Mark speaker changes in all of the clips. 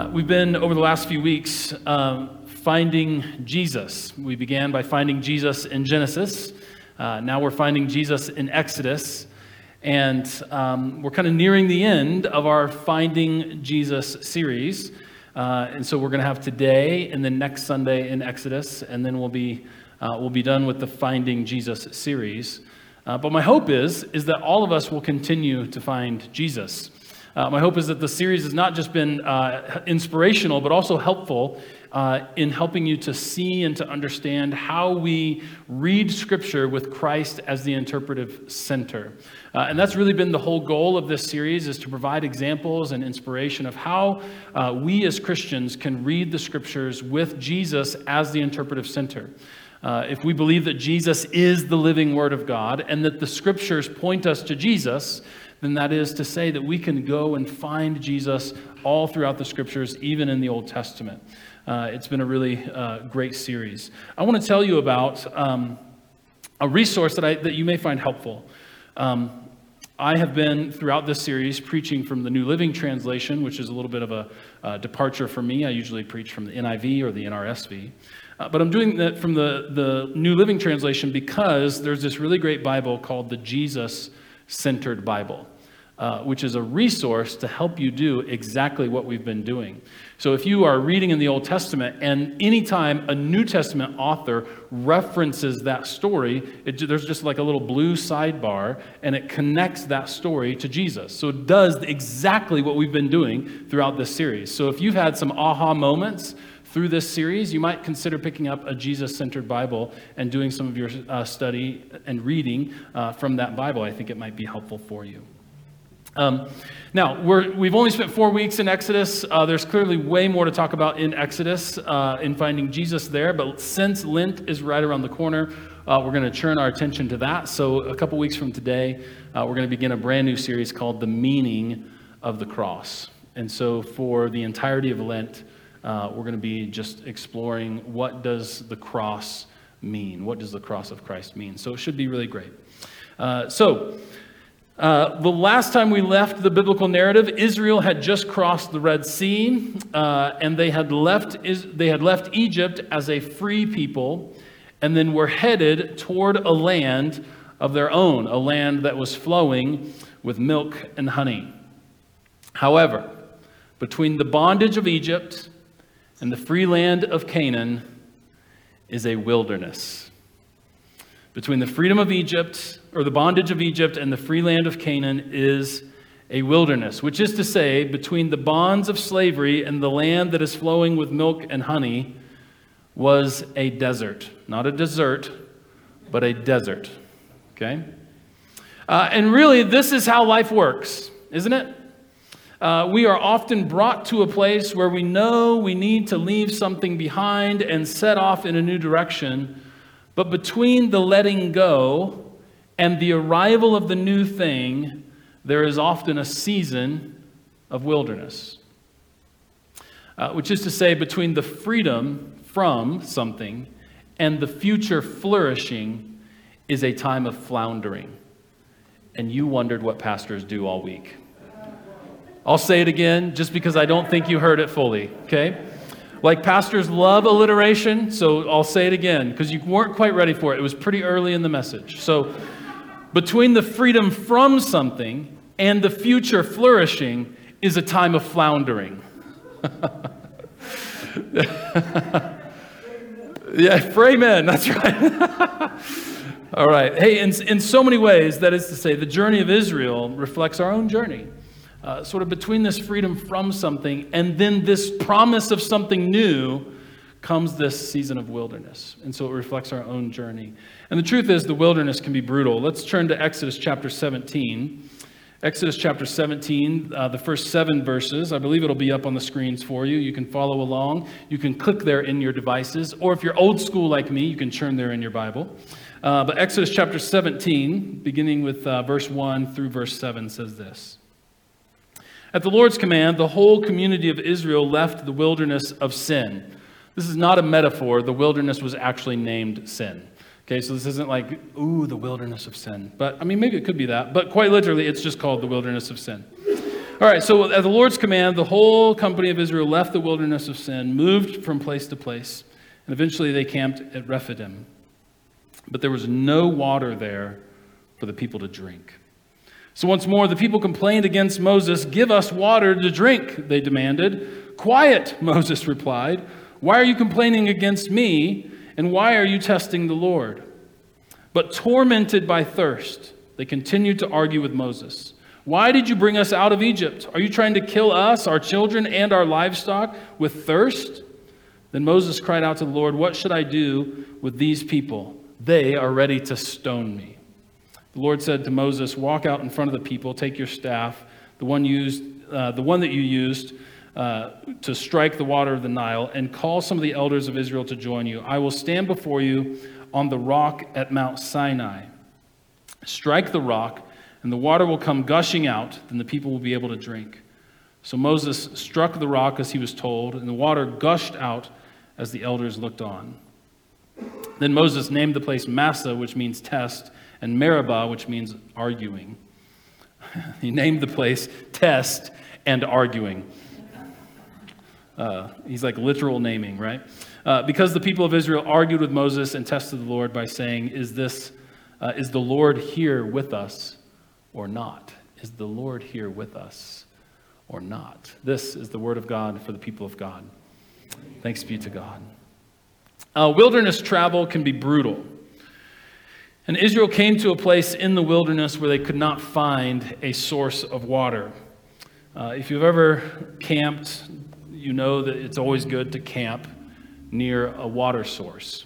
Speaker 1: Uh, we've been, over the last few weeks, um, finding Jesus. We began by finding Jesus in Genesis. Uh, now we're finding Jesus in Exodus. And um, we're kind of nearing the end of our Finding Jesus series. Uh, and so we're going to have today and then next Sunday in Exodus, and then we'll be, uh, we'll be done with the Finding Jesus series. Uh, but my hope is, is that all of us will continue to find Jesus. Uh, my hope is that the series has not just been uh, inspirational, but also helpful uh, in helping you to see and to understand how we read Scripture with Christ as the interpretive center. Uh, and that's really been the whole goal of this series is to provide examples and inspiration of how uh, we as Christians can read the Scriptures with Jesus as the interpretive center. Uh, if we believe that Jesus is the living Word of God and that the Scriptures point us to Jesus, then that is to say that we can go and find Jesus all throughout the scriptures, even in the Old Testament. Uh, it's been a really uh, great series. I want to tell you about um, a resource that, I, that you may find helpful. Um, I have been throughout this series preaching from the New Living Translation, which is a little bit of a uh, departure for me. I usually preach from the NIV or the NRSV. Uh, but I'm doing that from the, the New Living Translation because there's this really great Bible called the Jesus Centered Bible uh, which is a resource to help you do exactly what we've been doing. So if you are reading in the Old Testament and anytime a New Testament author references that story, it, there's just like a little blue sidebar and it connects that story to Jesus. So it does exactly what we've been doing throughout this series. So if you've had some aha moments, through this series, you might consider picking up a Jesus centered Bible and doing some of your uh, study and reading uh, from that Bible. I think it might be helpful for you. Um, now, we have only spent four weeks in Exodus. Uh, there's clearly way more to talk about in Exodus uh, in finding Jesus there, but since Lent is right around the corner, uh, we're going to turn our attention to that. So, a couple weeks from today, uh, we're going to begin a brand new series called The Meaning of the Cross. And so, for the entirety of Lent, uh, we're going to be just exploring what does the cross mean? What does the cross of Christ mean? So, it should be really great. Uh, so, uh, the last time we left the biblical narrative, Israel had just crossed the Red Sea, uh, and they had left they had left Egypt as a free people, and then were headed toward a land of their own, a land that was flowing with milk and honey. However, between the bondage of Egypt and the free land of Canaan is a wilderness between the freedom of Egypt, or the bondage of Egypt, and the free land of Canaan is a wilderness, which is to say, between the bonds of slavery and the land that is flowing with milk and honey was a desert. Not a desert, but a desert. Okay? Uh, and really, this is how life works, isn't it? Uh, we are often brought to a place where we know we need to leave something behind and set off in a new direction. But between the letting go and the arrival of the new thing, there is often a season of wilderness. Uh, which is to say, between the freedom from something and the future flourishing is a time of floundering. And you wondered what pastors do all week. I'll say it again just because I don't think you heard it fully, okay? Like pastors love alliteration, so I'll say it again because you weren't quite ready for it. It was pretty early in the message. So, between the freedom from something and the future flourishing is a time of floundering. yeah, amen, that's right. All right. Hey, in, in so many ways, that is to say, the journey of Israel reflects our own journey uh, sort of between this freedom from something and then this promise of something new comes this season of wilderness. And so it reflects our own journey. And the truth is, the wilderness can be brutal. Let's turn to Exodus chapter 17. Exodus chapter 17, uh, the first seven verses. I believe it'll be up on the screens for you. You can follow along. You can click there in your devices. Or if you're old school like me, you can turn there in your Bible. Uh, but Exodus chapter 17, beginning with uh, verse 1 through verse 7, says this At the Lord's command, the whole community of Israel left the wilderness of sin. This is not a metaphor. The wilderness was actually named sin. Okay, so this isn't like, ooh, the wilderness of sin. But, I mean, maybe it could be that. But quite literally, it's just called the wilderness of sin. All right, so at the Lord's command, the whole company of Israel left the wilderness of sin, moved from place to place, and eventually they camped at Rephidim. But there was no water there for the people to drink. So once more, the people complained against Moses. Give us water to drink, they demanded. Quiet, Moses replied. Why are you complaining against me? And why are you testing the Lord? But tormented by thirst, they continued to argue with Moses. Why did you bring us out of Egypt? Are you trying to kill us, our children, and our livestock with thirst? Then Moses cried out to the Lord, What should I do with these people? They are ready to stone me. The Lord said to Moses, Walk out in front of the people, take your staff, the one, used, uh, the one that you used uh, to strike the water of the Nile and call some of the elders of Israel to join you. I will stand before you on the rock at Mount Sinai. Strike the rock, and the water will come gushing out, then the people will be able to drink. So Moses struck the rock as he was told, and the water gushed out as the elders looked on. Then Moses named the place Massah, which means test, and Meribah, which means arguing. he named the place test and arguing. Uh, he's like literal naming, right? Uh, because the people of Israel argued with Moses and tested the Lord by saying, Is this, uh, is the Lord here with us or not? Is the Lord here with us or not? This is the word of God for the people of God. Thanks be to God. Uh, wilderness travel can be brutal. And Israel came to a place in the wilderness where they could not find a source of water. Uh, if you've ever camped you know that it's always good to camp near a water source.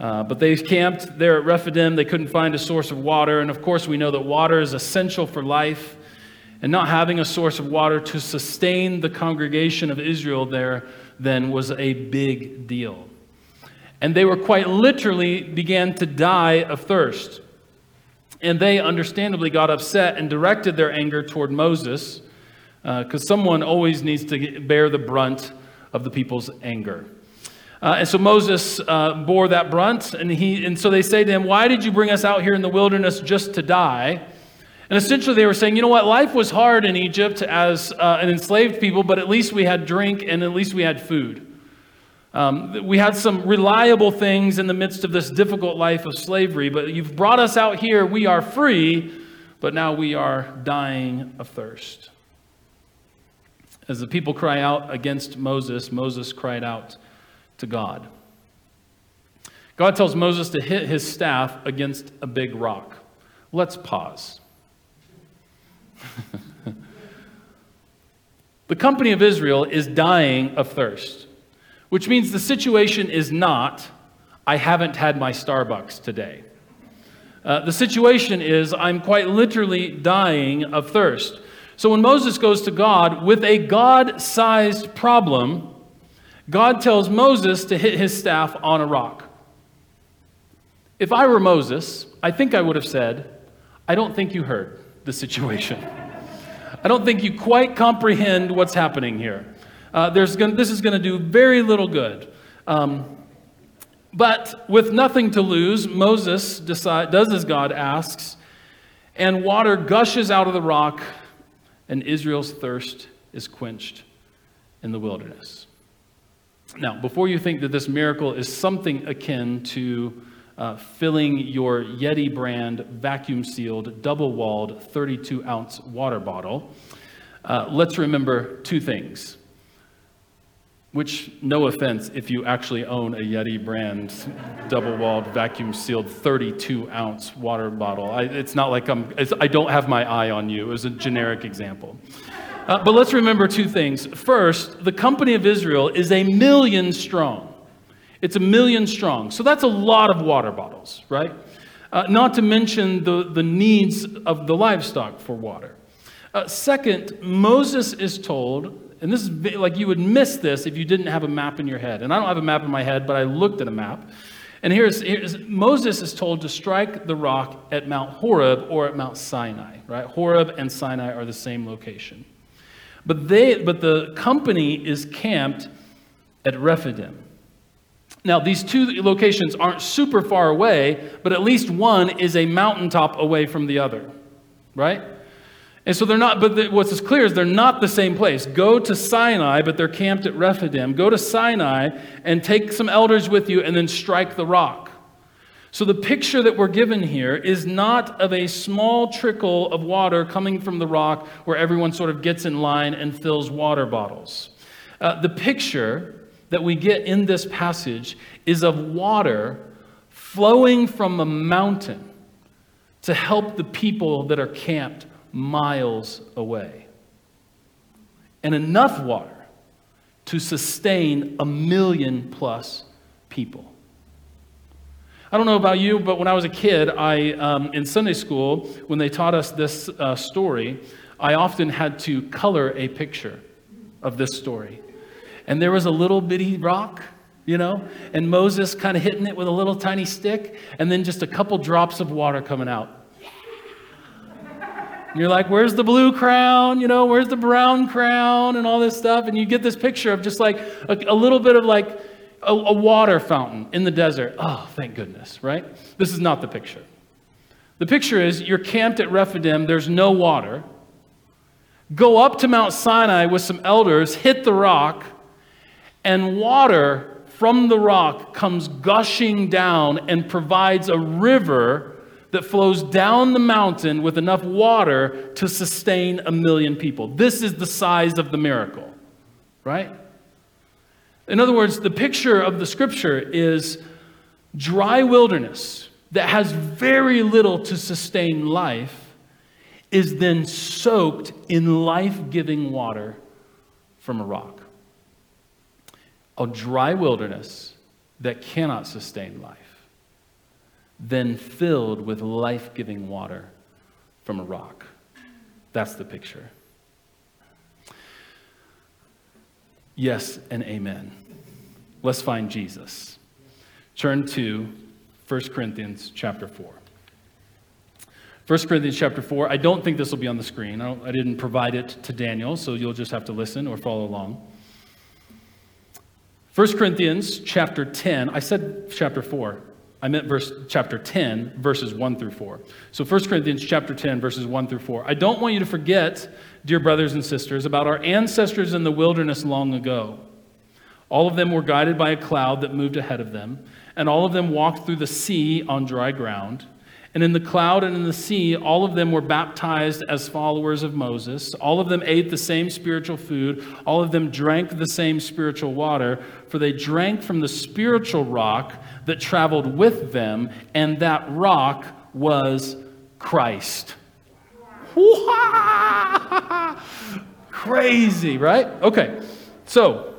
Speaker 1: Uh, but they camped there at Rephidim. They couldn't find a source of water. And of course, we know that water is essential for life. And not having a source of water to sustain the congregation of Israel there then was a big deal. And they were quite literally began to die of thirst. And they understandably got upset and directed their anger toward Moses because uh, someone always needs to bear the brunt of the people's anger. Uh, and so Moses uh, bore that brunt, and, he, and so they say to him, Why did you bring us out here in the wilderness just to die? And essentially, they were saying, You know what? Life was hard in Egypt as uh, an enslaved people, but at least we had drink and at least we had food. Um, we had some reliable things in the midst of this difficult life of slavery, but you've brought us out here. We are free, but now we are dying of thirst. As the people cry out against Moses, Moses cried out to God. God tells Moses to hit his staff against a big rock. Let's pause. the company of Israel is dying of thirst, which means the situation is not, I haven't had my Starbucks today. Uh, the situation is, I'm quite literally dying of thirst. So when Moses goes to God with a God sized problem, God tells Moses to hit his staff on a rock. If I were Moses, I think I would have said, I don't think you heard the situation. I don't think you quite comprehend what's happening here. Uh, there's gonna, this is going to do very little good. Um, but with nothing to lose, Moses decide, does as God asks, and water gushes out of the rock and Israel's thirst is quenched in the wilderness. Now, before you think that this miracle is something akin to uh, filling your Yeti brand vacuum sealed, double walled 32 ounce water bottle, uh, let's remember two things. Which, no offense, if you actually own a Yeti brand double walled vacuum sealed 32 ounce water bottle. I, it's not like I'm, I don't have my eye on you. It was a generic example. Uh, but let's remember two things. First, the company of Israel is a million strong. It's a million strong. So that's a lot of water bottles, right? Uh, not to mention the, the needs of the livestock for water. Uh, second, Moses is told, and this is like you would miss this if you didn't have a map in your head. And I don't have a map in my head, but I looked at a map. And here's, here's Moses is told to strike the rock at Mount Horeb or at Mount Sinai, right? Horeb and Sinai are the same location. But, they, but the company is camped at Rephidim. Now, these two locations aren't super far away, but at least one is a mountaintop away from the other, right? And so they're not, but the, what's clear is they're not the same place. Go to Sinai, but they're camped at Rephidim. Go to Sinai and take some elders with you and then strike the rock. So the picture that we're given here is not of a small trickle of water coming from the rock where everyone sort of gets in line and fills water bottles. Uh, the picture that we get in this passage is of water flowing from a mountain to help the people that are camped miles away. And enough water to sustain a million plus people. I don't know about you, but when I was a kid, I, um, in Sunday school, when they taught us this uh, story, I often had to color a picture of this story. And there was a little bitty rock, you know, and Moses kind of hitting it with a little tiny stick, and then just a couple drops of water coming out. You're like, where's the blue crown? You know, where's the brown crown and all this stuff? And you get this picture of just like a, a little bit of like a, a water fountain in the desert. Oh, thank goodness, right? This is not the picture. The picture is you're camped at Rephidim, there's no water. Go up to Mount Sinai with some elders, hit the rock, and water from the rock comes gushing down and provides a river that flows down the mountain with enough water to sustain a million people. This is the size of the miracle, right? In other words, the picture of the scripture is dry wilderness that has very little to sustain life is then soaked in life giving water from a rock. A dry wilderness that cannot sustain life then filled with life giving water from a rock. That's the picture. Yes and amen. Let's find Jesus. Turn to 1 Corinthians chapter 4. 1 Corinthians chapter 4. I don't think this will be on the screen. I, I didn't provide it to Daniel, so you'll just have to listen or follow along. 1 Corinthians chapter 10. I said chapter 4. I meant verse chapter 10, verses 1 through 4. So 1 Corinthians chapter 10, verses 1 through 4. I don't want you to forget, dear brothers and sisters, about our ancestors in the wilderness long ago. All of them were guided by a cloud that moved ahead of them, and all of them walked through the sea on dry ground. And in the cloud and in the sea, all of them were baptized as followers of Moses. All of them ate the same spiritual food. All of them drank the same spiritual water, for they drank from the spiritual rock that traveled with them, and that rock was Christ. Crazy, right? Okay, so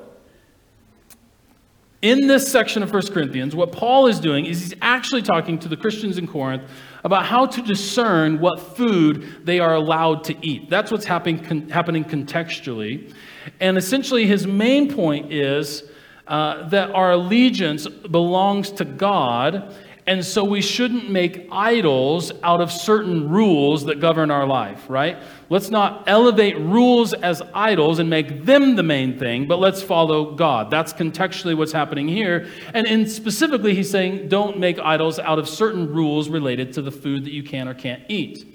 Speaker 1: in this section of 1 Corinthians, what Paul is doing is he's actually talking to the Christians in Corinth about how to discern what food they are allowed to eat. That's what's happening, happening contextually. And essentially, his main point is uh, that our allegiance belongs to God, and so we shouldn't make idols out of certain rules that govern our life, right? Let's not elevate rules as idols and make them the main thing, but let's follow God. That's contextually what's happening here. And in specifically, he's saying don't make idols out of certain rules related to the food that you can or can't eat.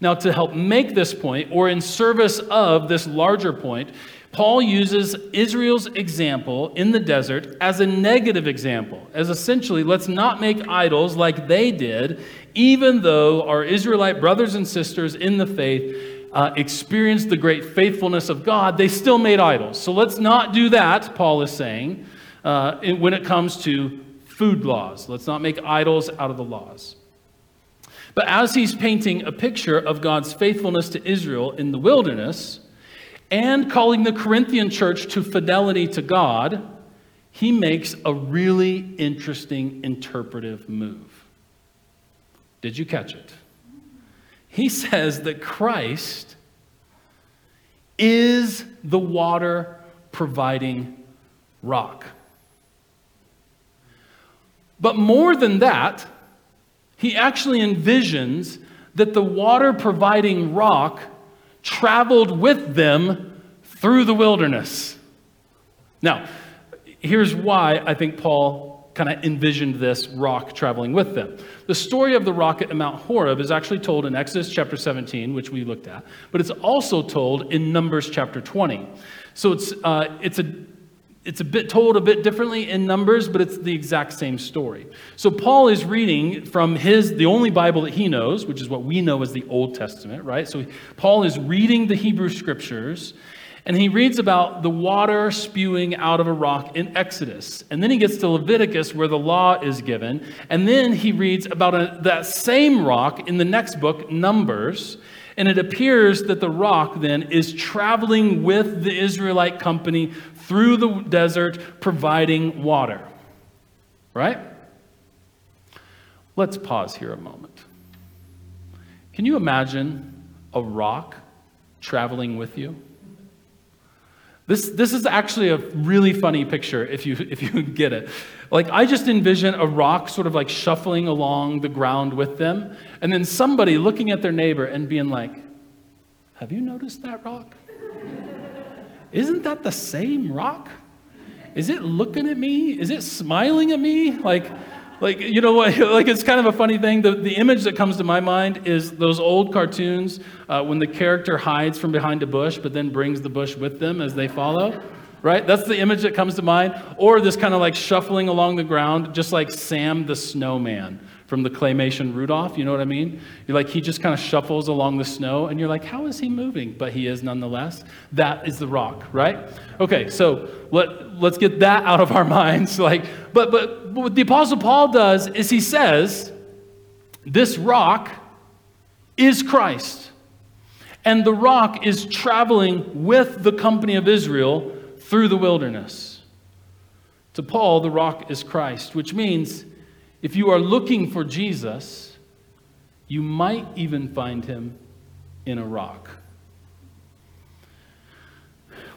Speaker 1: Now, to help make this point, or in service of this larger point, Paul uses Israel's example in the desert as a negative example, as essentially, let's not make idols like they did, even though our Israelite brothers and sisters in the faith uh, experienced the great faithfulness of God, they still made idols. So let's not do that, Paul is saying, uh, when it comes to food laws. Let's not make idols out of the laws. But as he's painting a picture of God's faithfulness to Israel in the wilderness, and calling the Corinthian church to fidelity to God, he makes a really interesting interpretive move. Did you catch it? He says that Christ is the water providing rock. But more than that, he actually envisions that the water providing rock traveled with them through the wilderness. Now, here's why I think Paul kind of envisioned this rock traveling with them. The story of the rock at Mount Horeb is actually told in Exodus chapter 17, which we looked at, but it's also told in Numbers chapter 20. So it's, uh, it's a it's a bit told a bit differently in numbers but it's the exact same story. So paul is reading from his the only bible that he knows which is what we know as the old testament right? So paul is reading the hebrew scriptures and he reads about the water spewing out of a rock in exodus. And then he gets to leviticus where the law is given. And then he reads about a, that same rock in the next book numbers. And it appears that the rock then is traveling with the Israelite company through the desert, providing water. Right? Let's pause here a moment. Can you imagine a rock traveling with you? This, this is actually a really funny picture if you, if you get it. Like, I just envision a rock sort of like shuffling along the ground with them, and then somebody looking at their neighbor and being like, Have you noticed that rock? Isn't that the same rock? Is it looking at me? Is it smiling at me? Like, like you know what? Like it's kind of a funny thing. The, the image that comes to my mind is those old cartoons uh, when the character hides from behind a bush, but then brings the bush with them as they follow. Right? That's the image that comes to mind. Or this kind of like shuffling along the ground, just like Sam the snowman from the claymation Rudolph. You know what I mean? You're like, he just kind of shuffles along the snow, and you're like, how is he moving? But he is nonetheless. That is the rock, right? Okay, so let, let's get that out of our minds. Like, but, but what the Apostle Paul does is he says, this rock is Christ. And the rock is traveling with the company of Israel through the wilderness. To Paul, the rock is Christ, which means if you are looking for Jesus, you might even find him in a rock.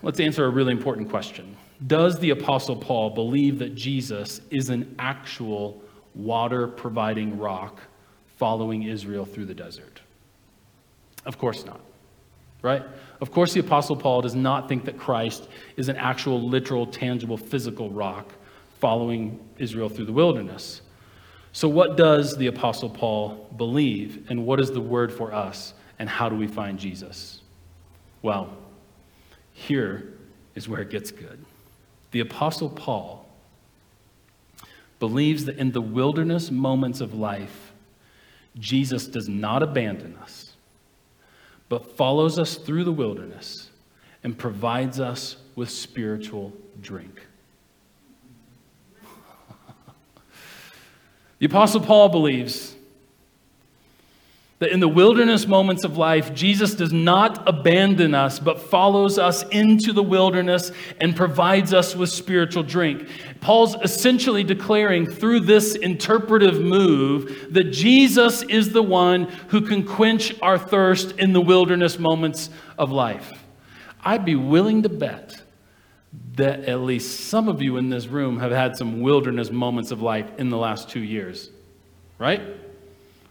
Speaker 1: Let's answer a really important question. Does the Apostle Paul believe that Jesus is an actual water providing rock following Israel through the desert? Of course not, right? Of course, the Apostle Paul does not think that Christ is an actual, literal, tangible, physical rock following Israel through the wilderness. So, what does the Apostle Paul believe, and what is the word for us, and how do we find Jesus? Well, here is where it gets good. The Apostle Paul believes that in the wilderness moments of life, Jesus does not abandon us, but follows us through the wilderness and provides us with spiritual drink. The Apostle Paul believes that in the wilderness moments of life, Jesus does not abandon us, but follows us into the wilderness and provides us with spiritual drink. Paul's essentially declaring through this interpretive move that Jesus is the one who can quench our thirst in the wilderness moments of life. I'd be willing to bet that at least some of you in this room have had some wilderness moments of life in the last two years, right?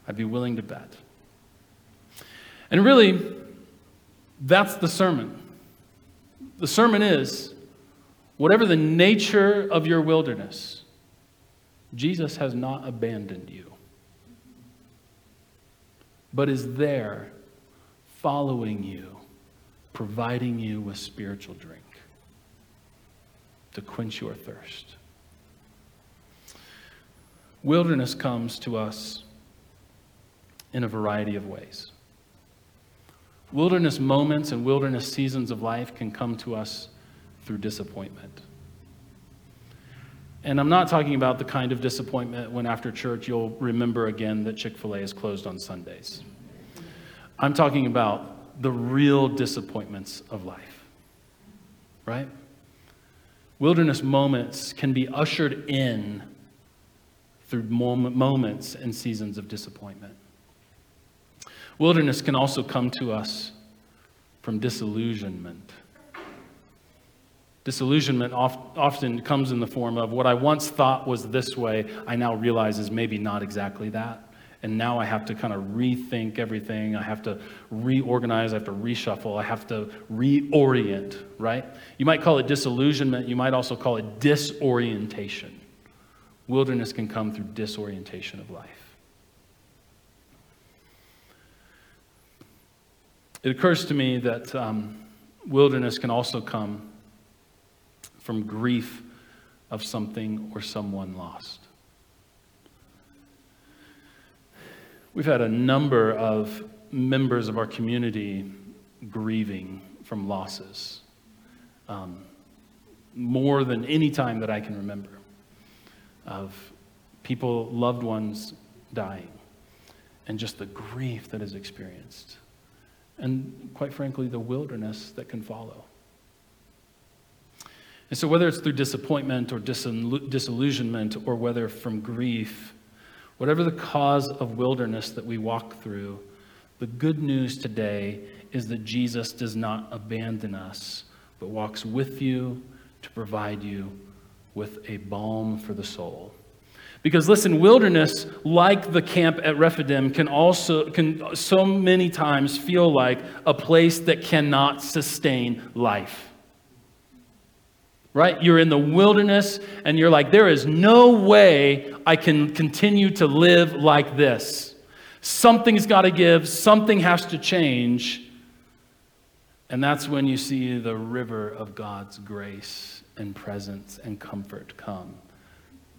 Speaker 1: I'd be willing to bet. And really, that's the sermon. The sermon is whatever the nature of your wilderness, Jesus has not abandoned you, but is there following you, providing you with spiritual drink to quench your thirst. Wilderness comes to us in a variety of ways. Wilderness moments and wilderness seasons of life can come to us through disappointment. And I'm not talking about the kind of disappointment when after church you'll remember again that Chick fil A is closed on Sundays. I'm talking about the real disappointments of life, right? Wilderness moments can be ushered in through moments and seasons of disappointment. Wilderness can also come to us from disillusionment. Disillusionment often comes in the form of what I once thought was this way, I now realize is maybe not exactly that. And now I have to kind of rethink everything. I have to reorganize. I have to reshuffle. I have to reorient, right? You might call it disillusionment. You might also call it disorientation. Wilderness can come through disorientation of life. It occurs to me that um, wilderness can also come from grief of something or someone lost. We've had a number of members of our community grieving from losses, um, more than any time that I can remember, of people, loved ones dying, and just the grief that is experienced and quite frankly, the wilderness that can follow. And so, whether it's through disappointment or disillusionment, or whether from grief, whatever the cause of wilderness that we walk through, the good news today is that Jesus does not abandon us, but walks with you to provide you with a balm for the soul. Because listen, wilderness, like the camp at Rephidim, can also can so many times feel like a place that cannot sustain life. Right? You're in the wilderness and you're like, there is no way I can continue to live like this. Something's got to give, something has to change. And that's when you see the river of God's grace and presence and comfort come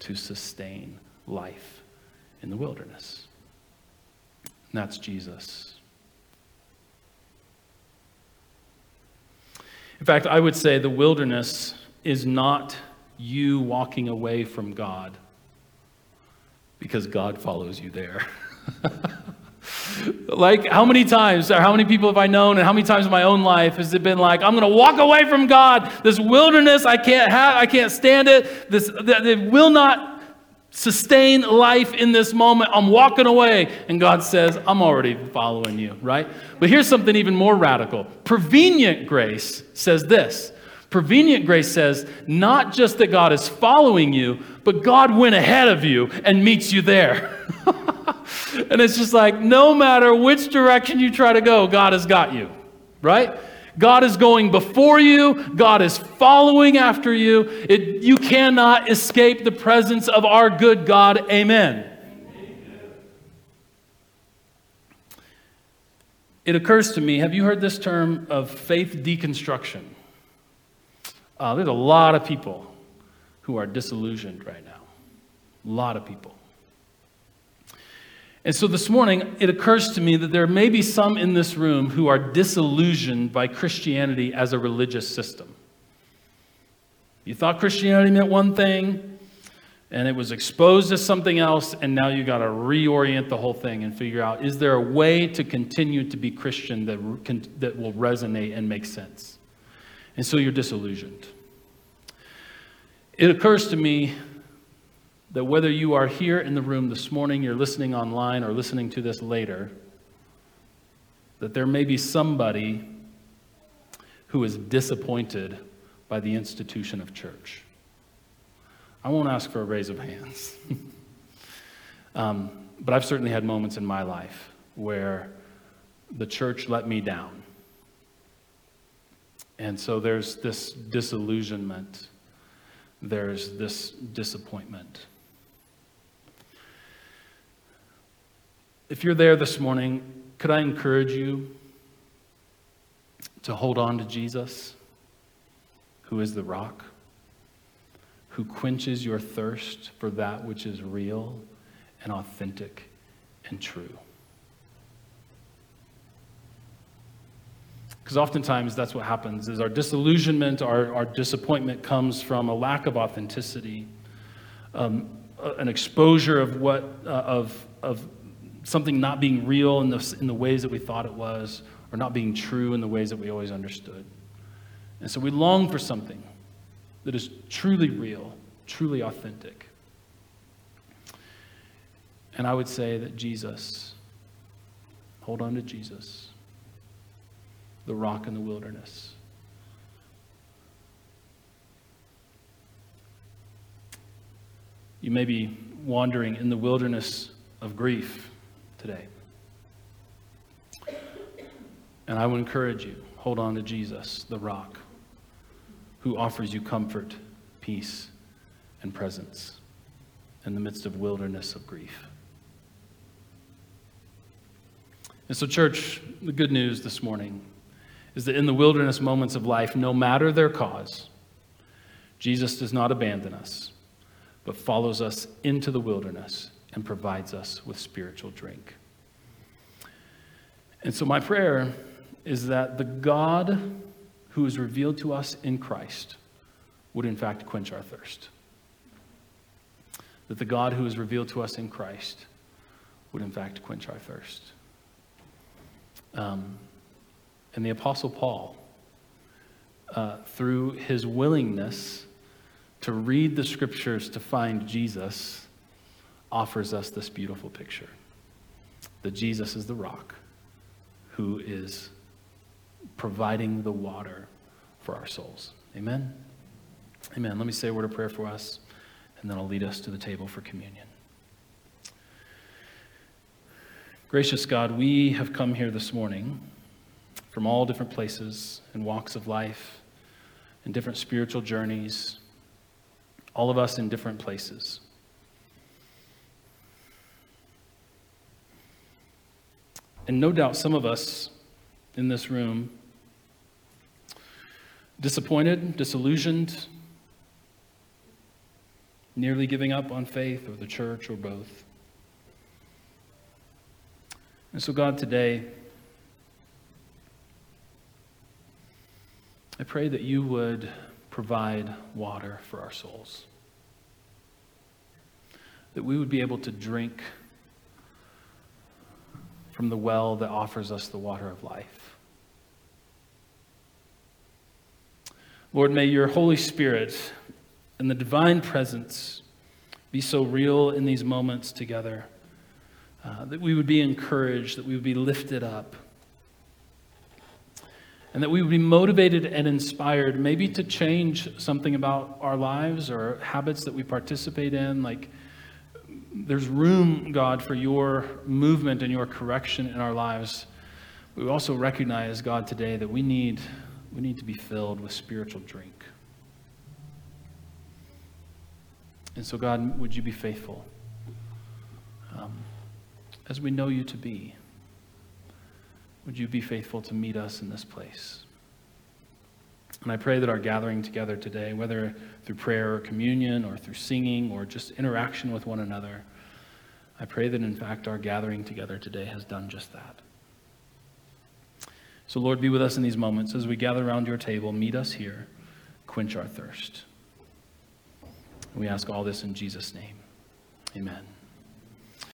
Speaker 1: to sustain life in the wilderness. And that's Jesus. In fact, I would say the wilderness is not you walking away from God because God follows you there. like, how many times, or how many people have I known, and how many times in my own life has it been like, I'm going to walk away from God? This wilderness, I can't have, I can't stand it. This, it will not sustain life in this moment. I'm walking away. And God says, I'm already following you, right? But here's something even more radical. Prevenient grace says this. Prevenient grace says not just that God is following you, but God went ahead of you and meets you there. and it's just like no matter which direction you try to go, God has got you, right? God is going before you, God is following after you. It, you cannot escape the presence of our good God. Amen. It occurs to me have you heard this term of faith deconstruction? Uh, there's a lot of people who are disillusioned right now. A lot of people. And so this morning, it occurs to me that there may be some in this room who are disillusioned by Christianity as a religious system. You thought Christianity meant one thing, and it was exposed as something else, and now you got to reorient the whole thing and figure out is there a way to continue to be Christian that, that will resonate and make sense? And so you're disillusioned. It occurs to me that whether you are here in the room this morning, you're listening online, or listening to this later, that there may be somebody who is disappointed by the institution of church. I won't ask for a raise of hands. um, but I've certainly had moments in my life where the church let me down. And so there's this disillusionment, there's this disappointment. If you're there this morning, could I encourage you to hold on to Jesus, who is the rock, who quenches your thirst for that which is real and authentic and true? Because oftentimes that's what happens is our disillusionment, our, our disappointment comes from a lack of authenticity, um, an exposure of what, uh, of, of something not being real in the, in the ways that we thought it was, or not being true in the ways that we always understood. And so we long for something that is truly real, truly authentic. And I would say that Jesus, hold on to Jesus, the rock in the wilderness. You may be wandering in the wilderness of grief today. And I would encourage you hold on to Jesus, the rock, who offers you comfort, peace, and presence in the midst of wilderness of grief. And so, church, the good news this morning is that in the wilderness moments of life, no matter their cause, Jesus does not abandon us, but follows us into the wilderness and provides us with spiritual drink. And so, my prayer is that the God who is revealed to us in Christ would, in fact, quench our thirst. That the God who is revealed to us in Christ would, in fact, quench our thirst. Um, and the Apostle Paul, uh, through his willingness to read the scriptures to find Jesus, offers us this beautiful picture that Jesus is the rock who is providing the water for our souls. Amen? Amen. Let me say a word of prayer for us, and then I'll lead us to the table for communion. Gracious God, we have come here this morning from all different places and walks of life and different spiritual journeys, all of us in different places. And no doubt some of us in this room disappointed, disillusioned, nearly giving up on faith or the church or both. And so, God, today, I pray that you would provide water for our souls, that we would be able to drink from the well that offers us the water of life. Lord, may your Holy Spirit and the divine presence be so real in these moments together uh, that we would be encouraged, that we would be lifted up, and that we would be motivated and inspired maybe to change something about our lives or habits that we participate in. Like, there's room, God, for your movement and your correction in our lives. We also recognize, God, today that we need, we need to be filled with spiritual drink. And so, God, would you be faithful? Um, as we know you to be, would you be faithful to meet us in this place? And I pray that our gathering together today, whether through prayer or communion or through singing or just interaction with one another, I pray that in fact our gathering together today has done just that. So, Lord, be with us in these moments as we gather around your table. Meet us here, quench our thirst. We ask all this in Jesus' name. Amen.